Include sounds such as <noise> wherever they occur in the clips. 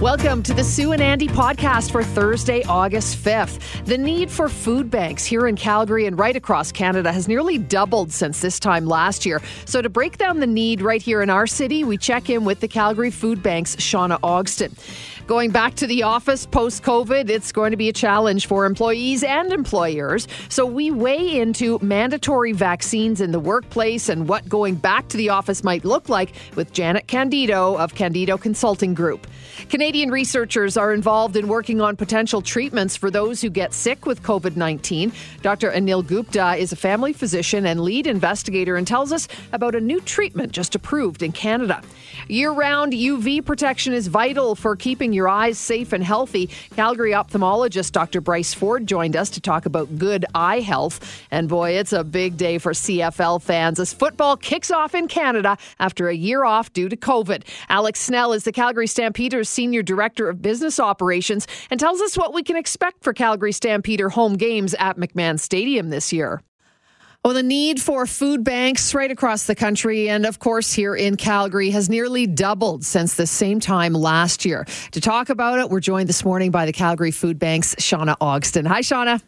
Welcome to the Sue and Andy podcast for Thursday, August 5th. The need for food banks here in Calgary and right across Canada has nearly doubled since this time last year. So, to break down the need right here in our city, we check in with the Calgary Food Bank's Shauna Ogston. Going back to the office post COVID, it's going to be a challenge for employees and employers. So we weigh into mandatory vaccines in the workplace and what going back to the office might look like with Janet Candido of Candido Consulting Group. Canadian researchers are involved in working on potential treatments for those who get sick with COVID 19. Dr. Anil Gupta is a family physician and lead investigator and tells us about a new treatment just approved in Canada. Year round UV protection is vital for keeping your eyes safe and healthy. Calgary ophthalmologist Dr. Bryce Ford joined us to talk about good eye health. And boy, it's a big day for CFL fans as football kicks off in Canada after a year off due to COVID. Alex Snell is the Calgary Stampeders Senior Director of Business Operations and tells us what we can expect for Calgary Stampeder home games at McMahon Stadium this year. Well, the need for food banks right across the country and, of course, here in Calgary has nearly doubled since the same time last year. To talk about it, we're joined this morning by the Calgary Food Bank's Shauna Ogston. Hi, Shauna.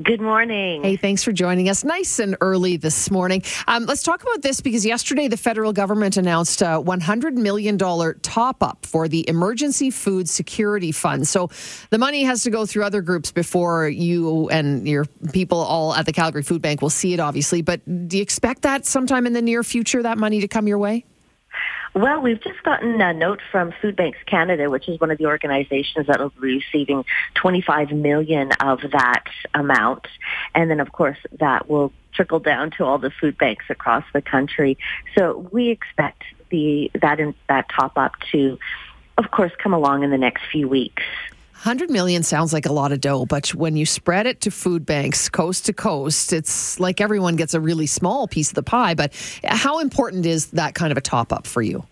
Good morning. Hey, thanks for joining us. Nice and early this morning. Um, let's talk about this because yesterday the federal government announced a $100 million top up for the Emergency Food Security Fund. So the money has to go through other groups before you and your people all at the Calgary Food Bank will see it, obviously. But do you expect that sometime in the near future, that money to come your way? Well, we've just gotten a note from Food Banks Canada, which is one of the organizations that will be receiving 25 million of that amount. And then, of course, that will trickle down to all the food banks across the country. So we expect the that in, that top up to, of course, come along in the next few weeks. 100 million sounds like a lot of dough, but when you spread it to food banks coast to coast, it's like everyone gets a really small piece of the pie. But how important is that kind of a top up for you?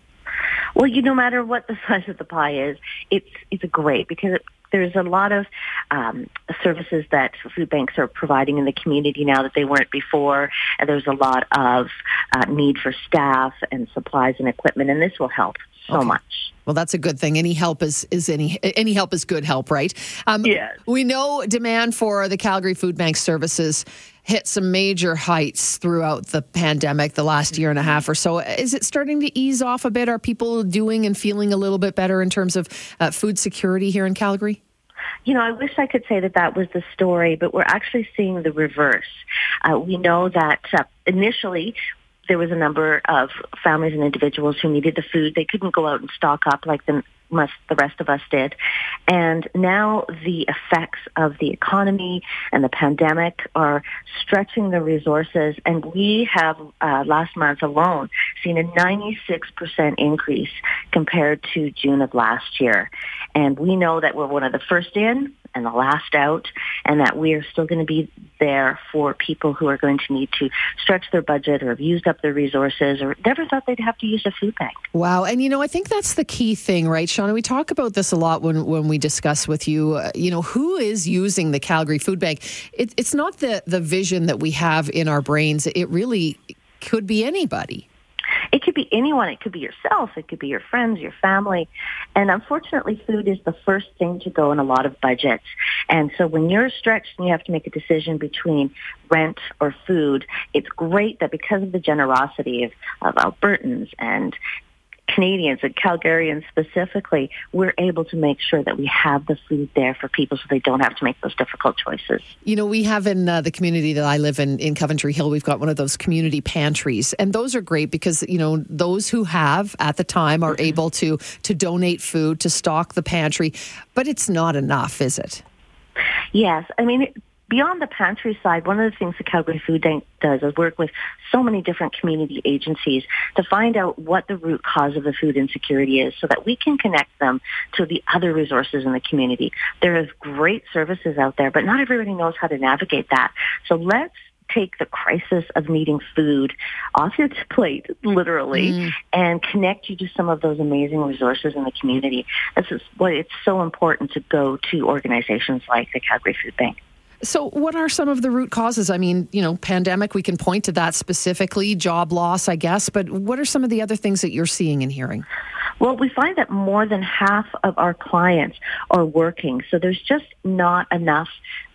Well, you no matter what the <laughs> size of the pie is, it's it's great because it, there's a lot of um, services that food banks are providing in the community now that they weren't before. And there's a lot of uh, need for staff and supplies and equipment, and this will help so okay. much. Well, that's a good thing. Any help is is any any help is good help, right? Um, yes. We know demand for the Calgary Food Bank services hit some major heights throughout the pandemic, the last year and a half or so. Is it starting to ease off a bit? Are people doing and feeling a little bit better in terms of uh, food security here in Calgary? you know, I wish I could say that that was the story, but we're actually seeing the reverse. Uh, we know that uh, initially there was a number of families and individuals who needed the food. They couldn't go out and stock up like the must the rest of us did. And now the effects of the economy and the pandemic are stretching the resources. And we have uh, last month alone seen a 96% increase compared to June of last year. And we know that we're one of the first in and the last out, and that we are still going to be there for people who are going to need to stretch their budget or have used up their resources or never thought they'd have to use a food bank. Wow. And, you know, I think that's the key thing, right, Shauna? We talk about this a lot when, when we discuss with you, uh, you know, who is using the Calgary Food Bank? It, it's not the, the vision that we have in our brains. It really could be anybody. Be anyone. It could be yourself. It could be your friends, your family. And unfortunately, food is the first thing to go in a lot of budgets. And so when you're stretched and you have to make a decision between rent or food, it's great that because of the generosity of, of Albertans and Canadians and Calgarians specifically, we're able to make sure that we have the food there for people so they don't have to make those difficult choices. You know, we have in uh, the community that I live in, in Coventry Hill, we've got one of those community pantries. And those are great because, you know, those who have at the time are mm-hmm. able to, to donate food, to stock the pantry. But it's not enough, is it? Yes. I mean, beyond the pantry side, one of the things the Calgary Food Bank does is work with so many different community agencies to find out what the root cause of the food insecurity is so that we can connect them to the other resources in the community. There is great services out there, but not everybody knows how to navigate that. So let's take the crisis of needing food off your <laughs> plate, literally, mm. and connect you to some of those amazing resources in the community. This is why it's so important to go to organizations like the Calgary Food Bank. So, what are some of the root causes? I mean, you know, pandemic, we can point to that specifically, job loss, I guess, but what are some of the other things that you're seeing and hearing? Well, we find that more than half of our clients are working, so there's just not enough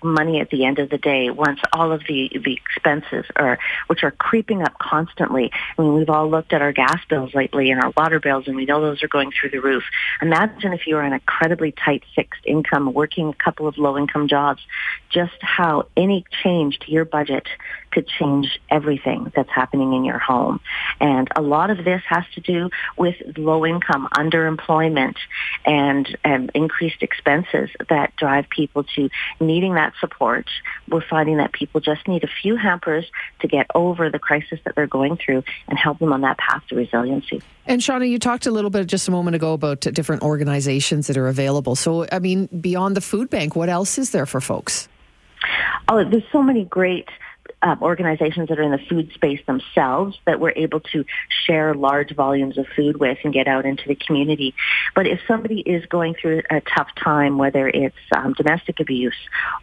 money at the end of the day once all of the the expenses are which are creeping up constantly. I mean, we've all looked at our gas bills lately and our water bills, and we know those are going through the roof. Imagine if you were on a incredibly tight fixed income, working a couple of low income jobs, just how any change to your budget could change everything that's happening in your home. And a lot of this has to do with low income, underemployment, and, and increased expenses that drive people to needing that support. We're finding that people just need a few hampers to get over the crisis that they're going through and help them on that path to resiliency. And Shauna, you talked a little bit just a moment ago about different organizations that are available. So, I mean, beyond the food bank, what else is there for folks? Oh, there's so many great uh, organizations that are in the food space themselves that we're able to share large volumes of food with and get out into the community. But if somebody is going through a tough time, whether it's um, domestic abuse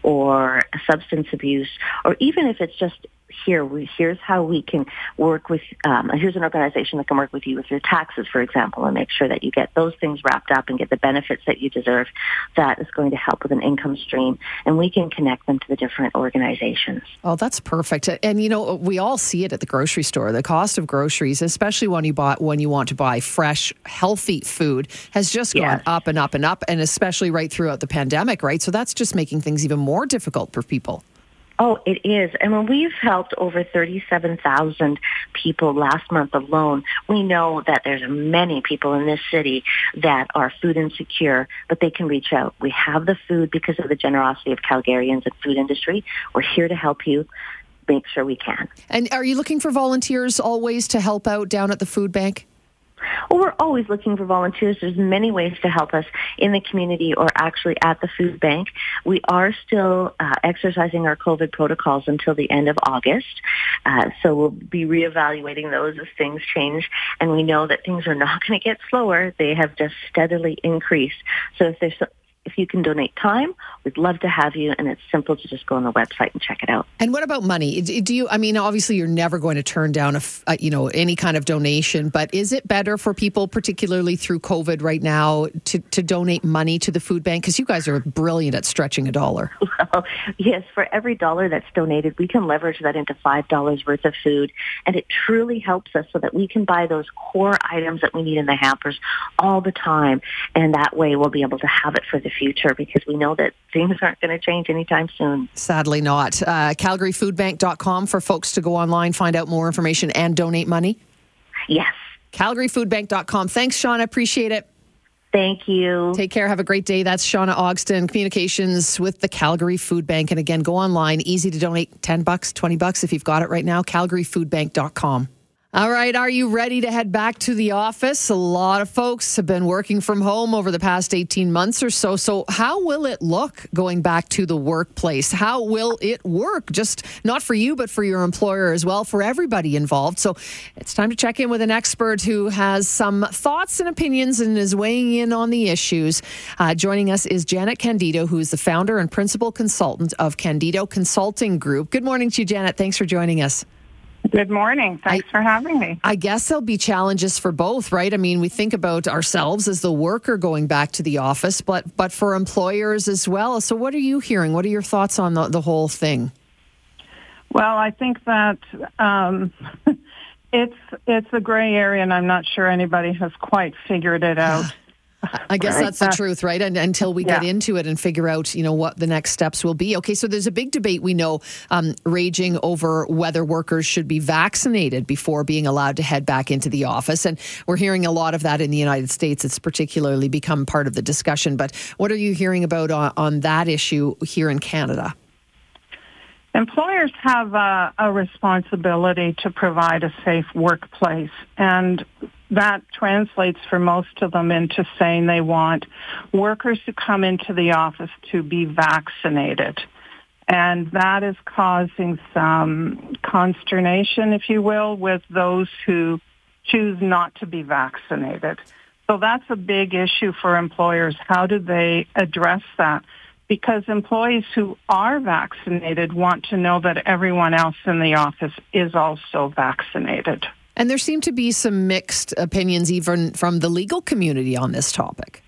or substance abuse, or even if it's just here, we, here's how we can work with, um, here's an organization that can work with you with your taxes, for example, and make sure that you get those things wrapped up and get the benefits that you deserve. That is going to help with an income stream, and we can connect them to the different organizations. Oh, that's perfect. And you know, we all see it at the grocery store. The cost of groceries, especially when you buy when you want to buy fresh, healthy food, has just gone yes. up and up and up, and especially right throughout the pandemic, right? So that's just making things even more difficult for people. Oh, it is. And when we've helped over 37,000 people last month alone, we know that there's many people in this city that are food insecure, but they can reach out. We have the food because of the generosity of Calgarians and food industry. We're here to help you make sure we can. And are you looking for volunteers always to help out down at the food bank? Well, we're always looking for volunteers. There's many ways to help us in the community or actually at the food bank. We are still uh, exercising our COVID protocols until the end of August. Uh, so we'll be reevaluating those as things change. And we know that things are not <laughs> going to get slower. They have just steadily increased. So if there's if you can donate time, we'd love to have you. And it's simple to just go on the website and check it out. And what about money? Do you? I mean, obviously, you're never going to turn down a, you know any kind of donation. But is it better for people, particularly through COVID right now, to to donate money to the food bank? Because you guys are brilliant at stretching a dollar. <laughs> Well, yes, for every dollar that's donated, we can leverage that into five dollars worth of food, and it truly helps us so that we can buy those core items that we need in the hampers all the time, and that way we'll be able to have it for the future because we know that things aren't going to change anytime soon. Sadly not. Uh, CalgaryFoodBank.com for folks to go online, find out more information, and donate money? Yes. CalgaryFoodBank.com. Thanks, Shauna. Appreciate it. Thank you. Take care. Have a great day. That's Shauna Ogston, communications with the Calgary Food Bank. And again, go online. Easy to donate 10 bucks, 20 bucks if you've got it right now. CalgaryFoodBank.com. All right, are you ready to head back to the office? A lot of folks have been working from home over the past 18 months or so. So, how will it look going back to the workplace? How will it work? Just not for you, but for your employer as well, for everybody involved. So, it's time to check in with an expert who has some thoughts and opinions and is weighing in on the issues. Uh, joining us is Janet Candido, who is the founder and principal consultant of Candido Consulting Group. Good morning to you, Janet. Thanks for joining us. Good morning. Thanks I, for having me. I guess there'll be challenges for both, right? I mean, we think about ourselves as the worker going back to the office, but but for employers as well. So, what are you hearing? What are your thoughts on the, the whole thing? Well, I think that um, <laughs> it's it's a gray area, and I'm not sure anybody has quite figured it out. I guess right. that's the truth, right? And until we yeah. get into it and figure out, you know, what the next steps will be. Okay, so there's a big debate we know um, raging over whether workers should be vaccinated before being allowed to head back into the office, and we're hearing a lot of that in the United States. It's particularly become part of the discussion. But what are you hearing about on, on that issue here in Canada? Employers have a, a responsibility to provide a safe workplace, and that translates for most of them into saying they want workers who come into the office to be vaccinated. And that is causing some consternation, if you will, with those who choose not to be vaccinated. So that's a big issue for employers. How do they address that? because employees who are vaccinated want to know that everyone else in the office is also vaccinated. And there seem to be some mixed opinions even from the legal community on this topic.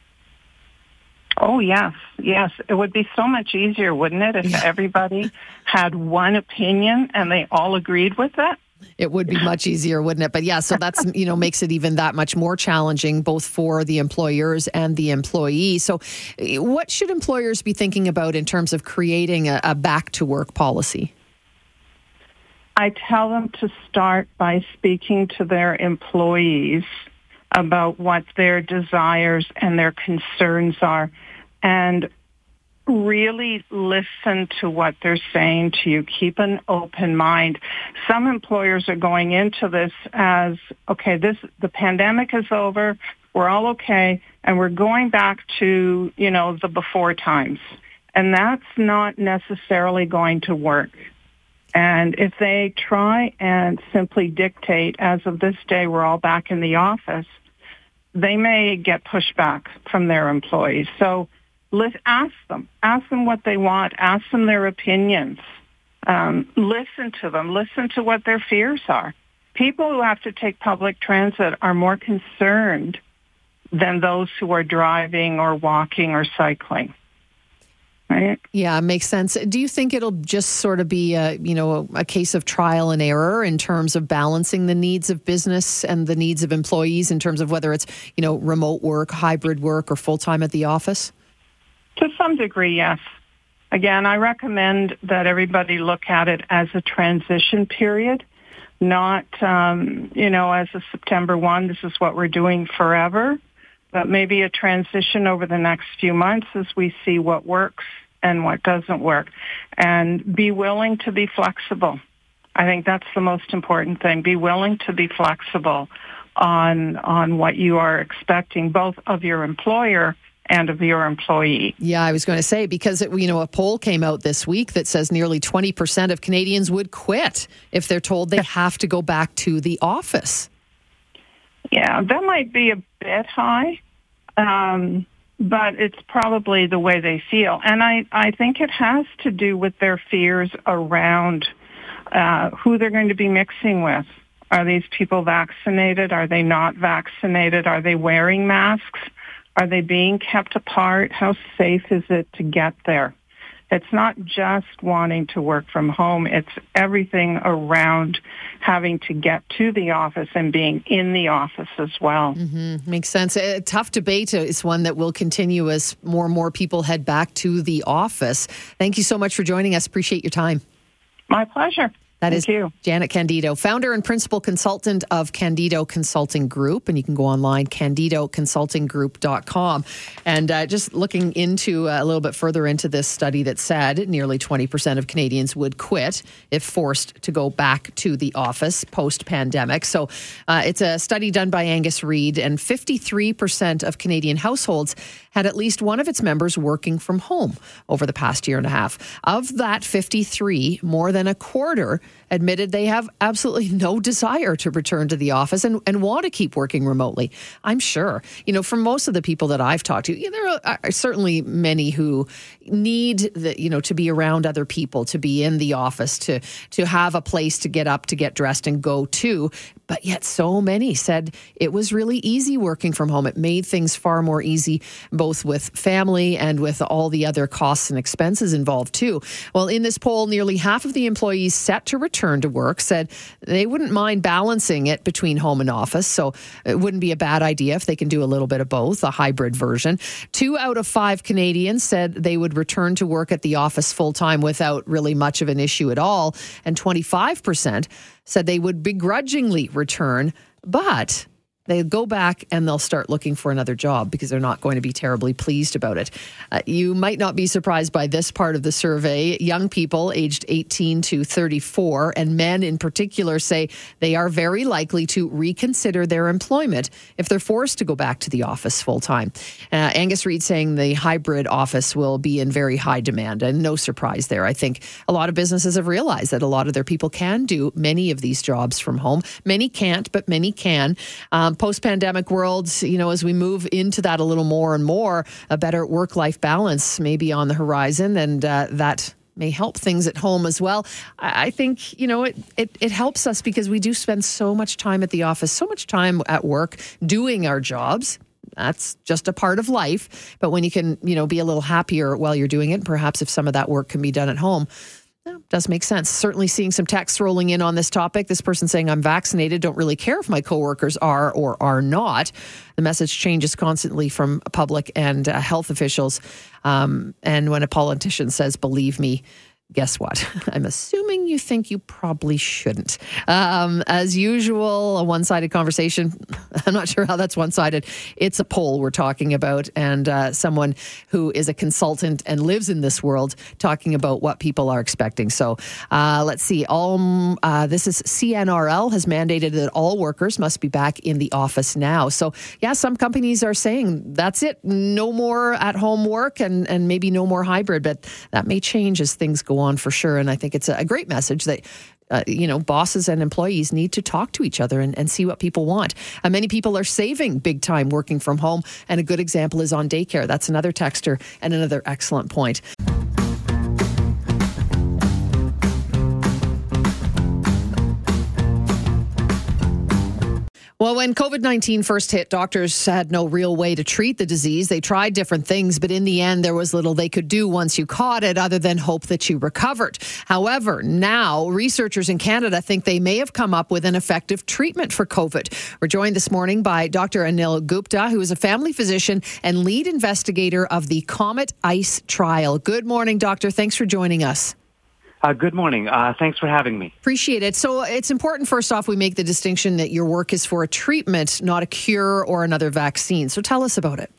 Oh, yes, yes. It would be so much easier, wouldn't it, if yeah. everybody had one opinion and they all agreed with it? It would be much easier, wouldn't it? But yeah, so that's, you know, makes it even that much more challenging both for the employers and the employee. So, eh, what should employers be thinking about in terms of creating a, a back to work policy? I tell them to start by speaking to their employees about what their desires and their concerns are and really listen to what they're saying to you. Keep an open mind. Some employers are going into this as, okay, this, the pandemic is over. We're all okay. And we're going back to, you know, the before times. And that's not necessarily going to work. And if they try and simply dictate, as of this day, we're all back in the office, they may get pushback from their employees. So let, ask them. Ask them what they want. Ask them their opinions. Um, listen to them. Listen to what their fears are. People who have to take public transit are more concerned than those who are driving or walking or cycling. Right? Yeah, makes sense. Do you think it'll just sort of be a, you know, a, a, case of trial and error in terms of balancing the needs of business and the needs of employees in terms of whether it's, you know, remote work, hybrid work or full-time at the office? To some degree, yes. Again, I recommend that everybody look at it as a transition period, not, um, you know, as a September 1, this is what we're doing forever but maybe a transition over the next few months as we see what works and what doesn't work and be willing to be flexible. I think that's the most important thing. Be willing to be flexible on on what you are expecting both of your employer and of your employee. Yeah, I was going to say because it, you know a poll came out this week that says nearly 20% of Canadians would quit if they're told they have to go back to the office. Yeah, that might be a bit high, um, but it's probably the way they feel. And I, I think it has to do with their fears around uh, who they're going to be mixing with. Are these people vaccinated? Are they not vaccinated? Are they wearing masks? Are they being kept apart? How safe is it to get there? It's not just wanting to work from home. It's everything around having to get to the office and being in the office as well. Mm-hmm. Makes sense. A tough debate is one that will continue as more and more people head back to the office. Thank you so much for joining us. Appreciate your time. My pleasure. That Thank is you. Janet Candido, founder and principal consultant of Candido Consulting Group. And you can go online, candidoconsultinggroup.com. And uh, just looking into uh, a little bit further into this study that said nearly 20% of Canadians would quit if forced to go back to the office post pandemic. So uh, it's a study done by Angus Reid, and 53% of Canadian households had at least one of its members working from home over the past year and a half. Of that 53, more than a quarter admitted they have absolutely <laughs> no desire to return to the office and, and want to keep working remotely. I'm sure, you know, from most of the people that I've talked to, yeah, there are, are certainly many who need the, you know, to be around other people, to be in the office, to to have a place to get up, to get dressed and go to. But yet, so many said it was really easy working from home. It made things far more easy, both with family and with all the other costs and expenses involved, too. Well, in this poll, nearly half of the employees set to return to work said they wouldn't mind balancing it between home and office. So it wouldn't be a bad idea if they can do a little bit of both, a hybrid version. Two out of five Canadians said they would return to work at the office full time without really much of an issue at all. And 25% said they would begrudgingly return, but they go back and they'll start looking for another job because they're not going to be terribly pleased about it. Uh, you might not be surprised by this part of the survey. Young people aged 18 to 34 and men in particular say they are very likely to reconsider their employment if they're forced to go back to the office full time. Uh, Angus Reid saying the hybrid office will be in very high demand and no surprise there. I think a lot of businesses have realized that a lot of their people can do many of these jobs from home. Many can't, but many can. Um, post pandemic world, you know, as we move into that a little more and more, a better work life balance may be on the horizon, and uh, that may help things at home as well. I think, you know, it, it, it helps us because we do spend so much time at the office, so much time at work doing our jobs. That's just a part of life. But when you can, you know, be a little happier while you're doing it, perhaps if some of that work can be done at home, does make sense. Certainly seeing some texts rolling in on this topic. This person saying, I'm vaccinated, don't really care if my coworkers are or are not. The message changes constantly from public and uh, health officials. Um, and when a politician says, believe me, guess what? <laughs> I'm assuming you think you probably shouldn't. Um, as usual, a one sided conversation. <laughs> I'm not sure how that's one sided. It's a poll we're talking about, and uh, someone who is a consultant and lives in this world talking about what people are expecting. So uh, let's see. All uh, this is CNRL has mandated that all workers must be back in the office now. So yeah, some companies are saying that's it. No more at home work and, and maybe no more hybrid, but that may change as things go on for sure. And I think it's a, great message that uh, you know, bosses and employees need to talk to each other and, and see what people want. Uh, many people are saving big time working from home, and a good example is on daycare. That's another texter and another excellent point. Well, when COVID 19 first hit, doctors had no real way to treat the disease. They tried different things, but in the end, there was little they could do once you caught it other than hope that you recovered. However, now researchers in Canada think they may have come up with an effective treatment for COVID. We're joined this morning by Dr. Anil Gupta, who is a family physician and lead investigator of the Comet ICE trial. Good morning, doctor. Thanks for joining us. Uh, good morning. Uh, thanks for having me. Appreciate it. So it's important, first off, we make the distinction that your work is for a treatment, not a cure or another vaccine. So tell us about it.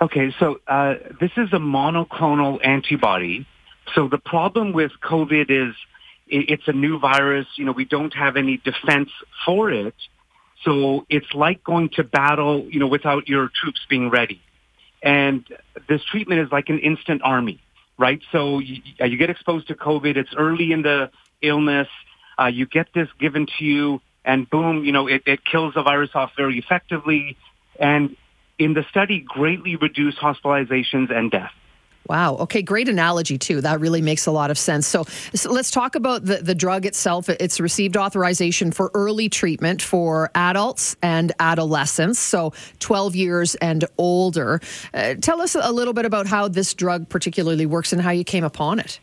Okay, so uh, this is a monoclonal antibody. So the problem with COVID is it's a new virus. You know, we don't have any defense for it. So it's like going to battle, you know, without your troops being ready. And this treatment is like an instant army right? So you, you get exposed to COVID. It's early in the illness. Uh, you get this given to you, and boom, you know, it, it kills the virus off very effectively. And in the study, greatly reduced hospitalizations and death. Wow. Okay. Great analogy, too. That really makes a lot of sense. So, so, let's talk about the, the drug itself. It's received authorization for early treatment for adults and adolescents, so 12 years and older. Uh, tell us a little bit about how this drug particularly works and how you came upon it.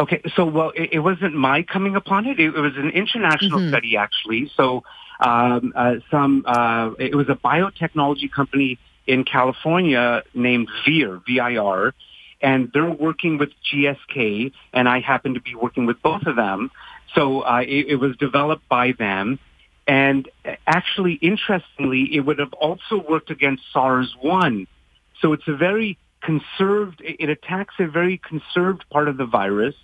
Okay. So, well, it, it wasn't my coming upon it, it, it was an international mm-hmm. study, actually. So, um, uh, some, uh, it was a biotechnology company in California named VIR, V-I-R, and they're working with GSK, and I happen to be working with both of them. So uh, it, it was developed by them. And actually, interestingly, it would have also worked against SARS-1. So it's a very conserved, it attacks a very conserved part of the virus.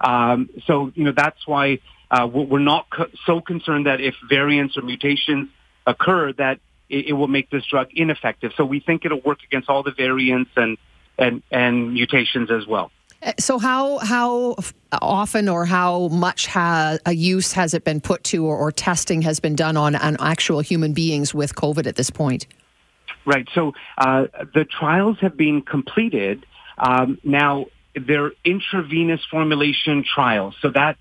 Um, so, you know, that's why uh, we're not co- so concerned that if variants or mutations occur that it, it will make this drug ineffective. So we think it'll work against all the variants and and and mutations as well. Uh, so how how often or how much has a use has it been put to or, or testing has been done on on actual human beings with COVID at this point? Right. So uh, the trials have been completed. Um, now they're intravenous formulation trials. So that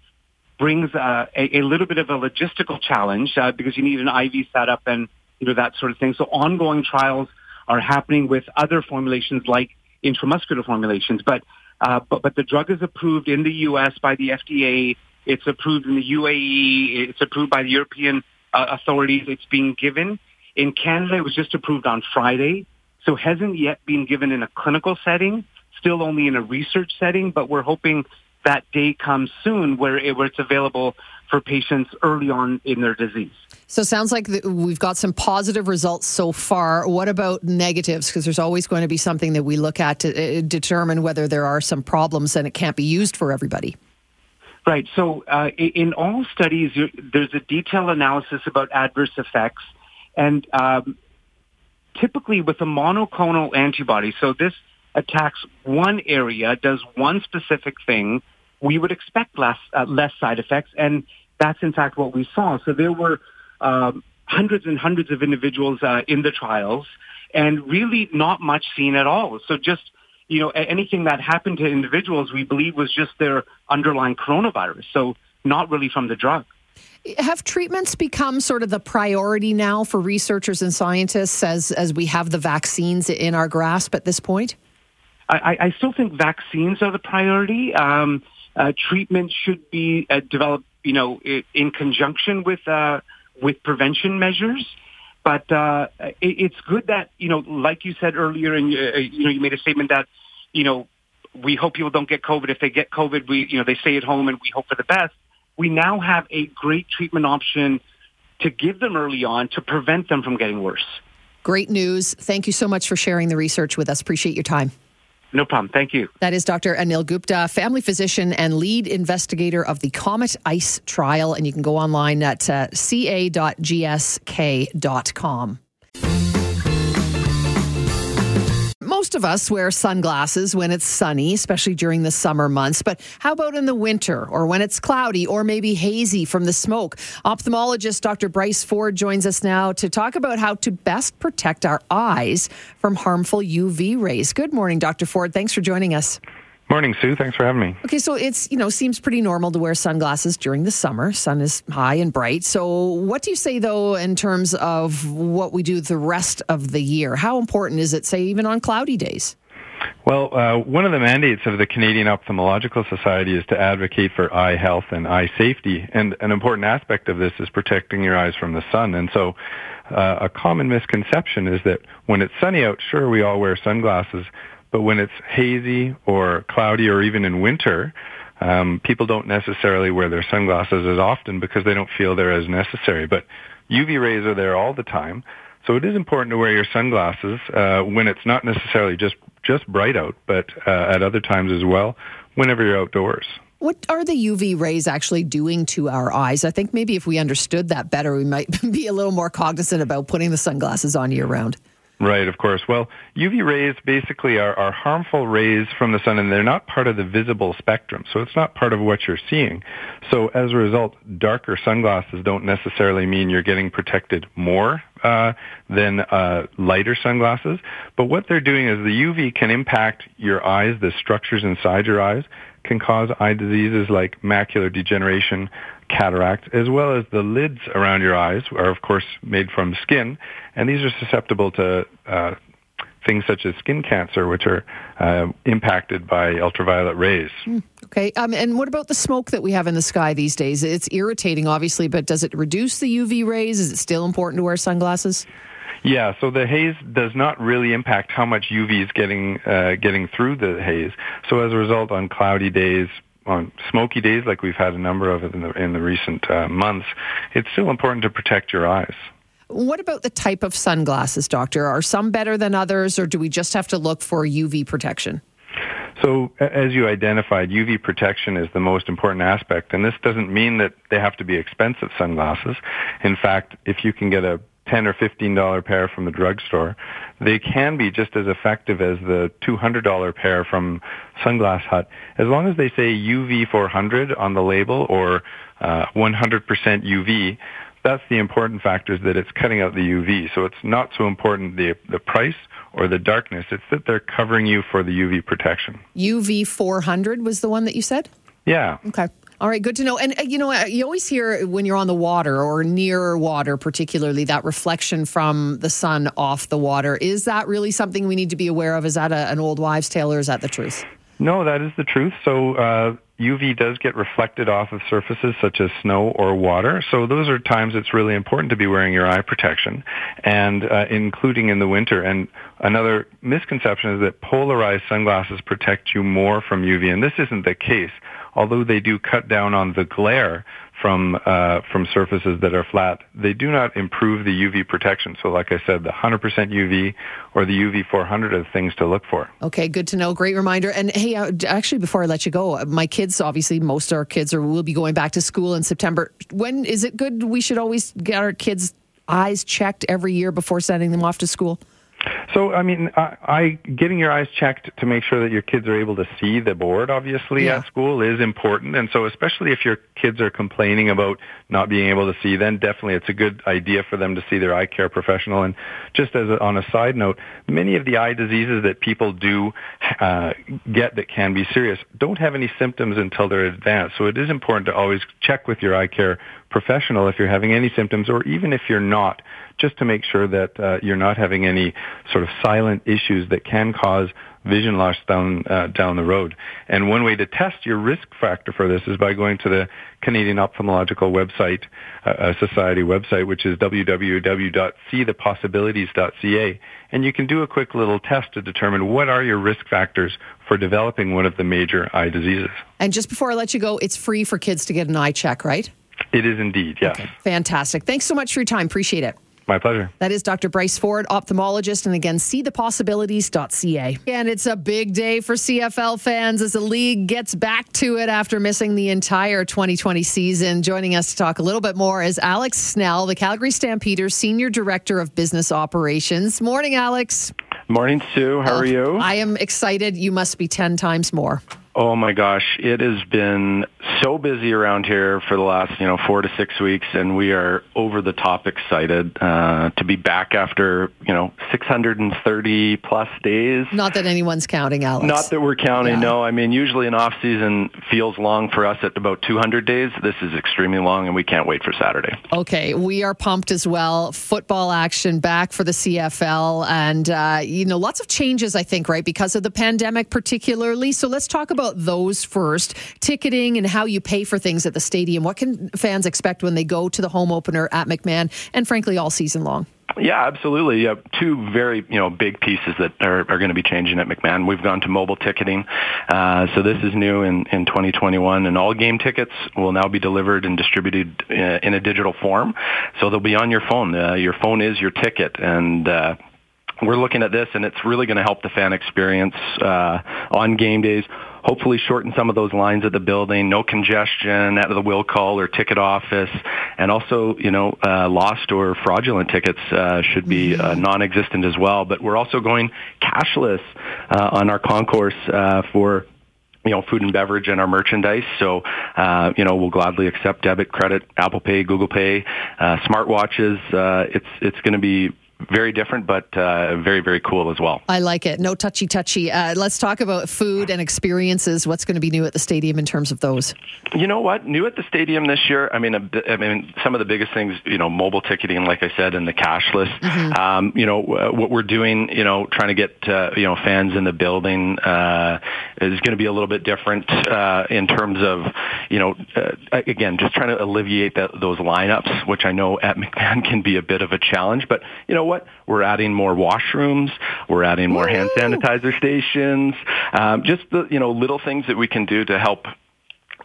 brings uh, a, a, little bit of a logistical challenge uh, because you need an IV setup and you know, that sort of thing. So ongoing trials are happening with other formulations like intramuscular formulations. But, uh, but, but the drug is approved in the U.S. by the FDA. It's approved in the UAE. It's approved by the European uh, authorities. It's being given. In Canada, it was just approved on Friday. So hasn't yet been given in a clinical setting, still only in a research setting, but we're hoping that day comes soon where, it, where it's available for patients early on in their disease. So it sounds like we've got some positive results so far. What about negatives? Because there's always going to be something that we look at to uh, determine whether there are some problems and it can't be used for everybody. Right. So uh, in all studies, there's a detailed analysis about adverse effects. And um, typically with a monoclonal antibody, so this attacks one area, does one specific thing, we would expect less, uh, less side effects. And that's in fact what we saw. So there were um, hundreds and hundreds of individuals uh, in the trials, and really not much seen at all. So just you know, anything that happened to individuals, we believe was just their underlying coronavirus. So not really from the drug. Have treatments become sort of the priority now for researchers and scientists as, as we have the vaccines in our grasp at this point? I, I still think vaccines are the priority. Um, uh, treatment should be uh, developed, you know, in conjunction with uh, with prevention measures. But uh, it, it's good that you know, like you said earlier, and uh, you know, you made a statement that you know, we hope people don't get COVID. If they get COVID, we you know they stay at home, and we hope for the best. We now have a great treatment option to give them early on to prevent them from getting worse. Great news. Thank you so much for sharing the research with us. Appreciate your time. No problem. Thank you. That is Dr. Anil Gupta, family physician and lead investigator of the Comet Ice trial. And you can go online at uh, ca.gsk.com. Most of us wear sunglasses when it's sunny, especially during the summer months. But how about in the winter or when it's cloudy or maybe hazy from the smoke? Ophthalmologist Dr. Bryce Ford joins us now to talk about how to best protect our eyes from harmful UV rays. Good morning, Dr. Ford. Thanks for joining us. Morning, Sue. Thanks for having me. Okay, so it's, you know, seems pretty normal to wear sunglasses during the summer. Sun is high and bright. So, what do you say though in terms of what we do the rest of the year? How important is it, say, even on cloudy days? Well, uh, one of the mandates of the Canadian Ophthalmological Society is to advocate for eye health and eye safety. And an important aspect of this is protecting your eyes from the sun. And so uh, a common misconception is that when it's sunny out, sure, we all wear sunglasses, but when it's hazy or cloudy or even in winter, um, people don't necessarily wear their sunglasses as often because they don't feel they're as necessary. But UV rays are there all the time. So it is important to wear your sunglasses uh, when it's not necessarily just just bright out, but uh, at other times as well, whenever you're outdoors. What are the UV rays actually doing to our eyes? I think maybe if we understood that better, we might <laughs> be a little more cognizant about putting the sunglasses on year round. Right, of course. Well, UV rays basically are, are harmful rays from the sun and they're not part of the visible spectrum. So it's not part of what you're seeing. So as a result, darker sunglasses don't necessarily mean you're getting protected more uh, than uh, lighter sunglasses. But what they're doing is the UV can impact your eyes, the structures inside your eyes, can cause eye diseases like macular degeneration, cataract, as well as the lids around your eyes are, of course, made from skin, and these are susceptible to uh, things such as skin cancer, which are uh, impacted by ultraviolet rays. Mm, okay. Um, and what about the smoke that we have in the sky these days? It's irritating, obviously, but does it reduce the UV rays? Is it still important to wear sunglasses? Yeah, so the haze does not really impact how much UV is getting uh, getting through the haze. So as a result, on cloudy days, on smoky days like we've had a number of in the, in the recent uh, months, it's still important to protect your eyes. What about the type of sunglasses, doctor? Are some better than others, or do we just have to look for UV protection? So, as you identified, UV protection is the most important aspect, and this doesn't mean that they have to be expensive sunglasses. In fact, if you can get a 10 or $15 pair from the drugstore, they can be just as effective as the $200 pair from Sunglass Hut, as long as they say UV 400 on the label or uh, 100% UV. That's the important factor is that it's cutting out the UV. So it's not so important the the price or the darkness. It's that they're covering you for the UV protection. UV 400 was the one that you said? Yeah. Okay. All right, good to know. And uh, you know, uh, you always hear when you're on the water or near water, particularly that reflection from the sun off the water. Is that really something we need to be aware of? Is that a, an old wives' tale, or is that the truth? No, that is the truth. So uh, UV does get reflected off of surfaces such as snow or water. So those are times it's really important to be wearing your eye protection, and uh, including in the winter. And another misconception is that polarized sunglasses protect you more from UV, and this isn't the case although they do cut down on the glare from uh, from surfaces that are flat, they do not improve the UV protection. So, like I said, the 100% UV or the UV 400 are the things to look for. Okay, good to know. Great reminder. And hey, uh, actually, before I let you go, my kids, obviously, most of our kids are will be going back to school in September. When is it good? We should always get our kids' eyes checked every year before sending them off to school. So, I mean, I, I getting your eyes checked to make sure that your kids are able to see the board, obviously, yeah. at school is important. And so, especially if your kids are complaining about not being able to see, then definitely it's a good idea for them to see their eye care professional. And just as a, on a side note, many of the eye diseases that people do uh, get that can be serious don't have any symptoms until they're advanced. So it is important to always check with your eye care professional if you're having any symptoms, or even if you're not, just to make sure that uh, you're not having any sort of silent issues that can cause vision loss down uh, down the road. And one way to test your risk factor for this is by going to the Canadian Ophthalmological website, uh, society website, which is www.seethepossibilities.ca, and you can do a quick little test to determine what are your risk factors for developing one of the major eye diseases. And just before I let you go, it's free for kids to get an eye check, right? It is indeed, yes. Okay. Fantastic. Thanks so much for your time. Appreciate it. My pleasure. That is Dr. Bryce Ford, ophthalmologist, and again, seethepossibilities.ca. And it's a big day for CFL fans as the league gets back to it after missing the entire 2020 season. Joining us to talk a little bit more is Alex Snell, the Calgary Stampeders Senior Director of Business Operations. Morning, Alex. Morning, Sue. How are oh, you? I am excited. You must be 10 times more. Oh my gosh, it has been so busy around here for the last, you know, four to six weeks, and we are over the top excited uh, to be back after, you know, 630 plus days. Not that anyone's counting, Alex. Not that we're counting. Yeah. No, I mean, usually an off season feels long for us at about 200 days. This is extremely long, and we can't wait for Saturday. Okay, we are pumped as well. Football action back for the CFL, and uh, you know, lots of changes. I think, right, because of the pandemic, particularly. So let's talk about about those first. Ticketing and how you pay for things at the stadium. What can fans expect when they go to the home opener at McMahon and frankly all season long? Yeah, absolutely. Two very you know big pieces that are, are going to be changing at McMahon. We've gone to mobile ticketing, uh, so this is new in, in 2021, and all game tickets will now be delivered and distributed uh, in a digital form. So they'll be on your phone. Uh, your phone is your ticket, and uh, we're looking at this, and it's really going to help the fan experience uh, on game days hopefully shorten some of those lines at the building, no congestion at the will call or ticket office, and also, you know, uh, lost or fraudulent tickets uh, should be uh, mm-hmm. non-existent as well. But we're also going cashless uh, on our concourse uh, for you know, food and beverage and our merchandise. So, uh, you know, we'll gladly accept debit, credit, Apple Pay, Google Pay, uh, smartwatches. Uh, it's it's going to be very different, but uh, very, very cool as well. I like it. No touchy touchy. Uh, let's talk about food and experiences. What's going to be new at the stadium in terms of those? You know what? New at the stadium this year. I mean, I mean, some of the biggest things. You know, mobile ticketing, like I said, and the cashless. Mm-hmm. Um, you know, what we're doing. You know, trying to get uh, you know fans in the building uh, is going to be a little bit different uh, in terms of you know, uh, again, just trying to alleviate that, those lineups, which I know at McMahon <laughs> can be a bit of a challenge. But you know what? We're adding more washrooms. We're adding more Woo! hand sanitizer stations. Um, just the you know little things that we can do to help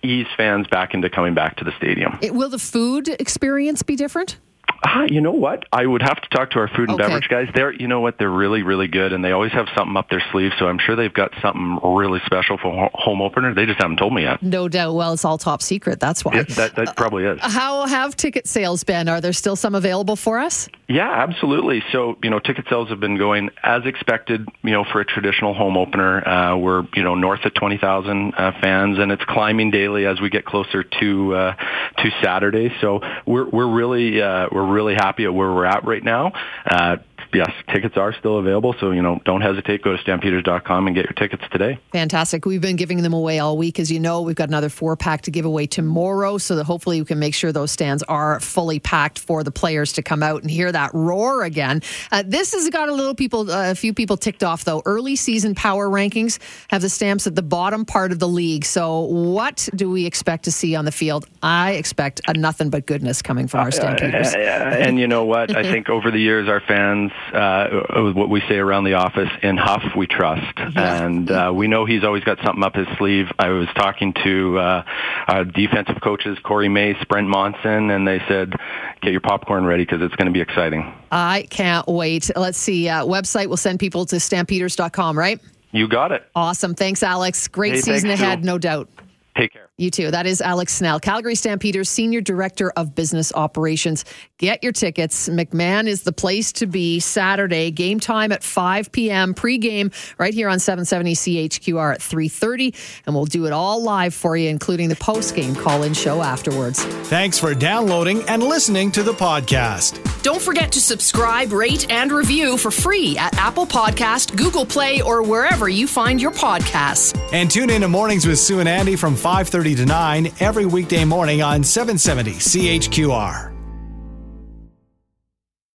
ease fans back into coming back to the stadium. It, will the food experience be different? Ah, you know what? I would have to talk to our food and okay. beverage guys. They're, you know what? They're really, really good, and they always have something up their sleeve. So I'm sure they've got something really special for home opener. They just haven't told me yet. No doubt. Well, it's all top secret. That's why. Yeah, that, that probably is. Uh, how have ticket sales been? Are there still some available for us? Yeah, absolutely. So you know, ticket sales have been going as expected. You know, for a traditional home opener, uh, we're you know north of twenty thousand uh, fans, and it's climbing daily as we get closer to uh, to Saturday. So we're we're really uh, we're really happy at where we're at right now. Uh, yes, tickets are still available. So, you know, don't hesitate. Go to stampeders.com and get your tickets today. Fantastic. We've been giving them away all week. As you know, we've got another four pack to give away tomorrow. So that hopefully we can make sure those stands are fully packed for the players to come out and hear that roar again. Uh, this has got a little people, uh, a few people ticked off though. Early season power rankings have the stamps at the bottom part of the league. So what do we expect to see on the field? I expect nothing but goodness coming from our uh, Stampeders. Uh, <laughs> and you know what? I think <laughs> over the years, our fans uh, what we say around the office, in Huff we trust, yeah. and uh, we know he's always got something up his sleeve. I was talking to uh, uh, defensive coaches Corey Mace, Brent Monson, and they said, "Get your popcorn ready because it's going to be exciting." I can't wait. Let's see. Uh, website will send people to stampeders.com, right? You got it. Awesome. Thanks, Alex. Great hey, season ahead, no doubt. Take care. You too. That is Alex Snell, Calgary Stampeders Senior Director of Business Operations. Get your tickets. McMahon is the place to be Saturday. Game time at 5 p.m. Pre-game right here on 770 CHQR at 3:30, and we'll do it all live for you, including the post-game call-in show afterwards. Thanks for downloading and listening to the podcast. Don't forget to subscribe, rate, and review for free at Apple Podcast, Google Play, or wherever you find your podcasts. And tune in to Mornings with Sue and Andy from 5:30 to 9 every weekday morning on 770 CHQR.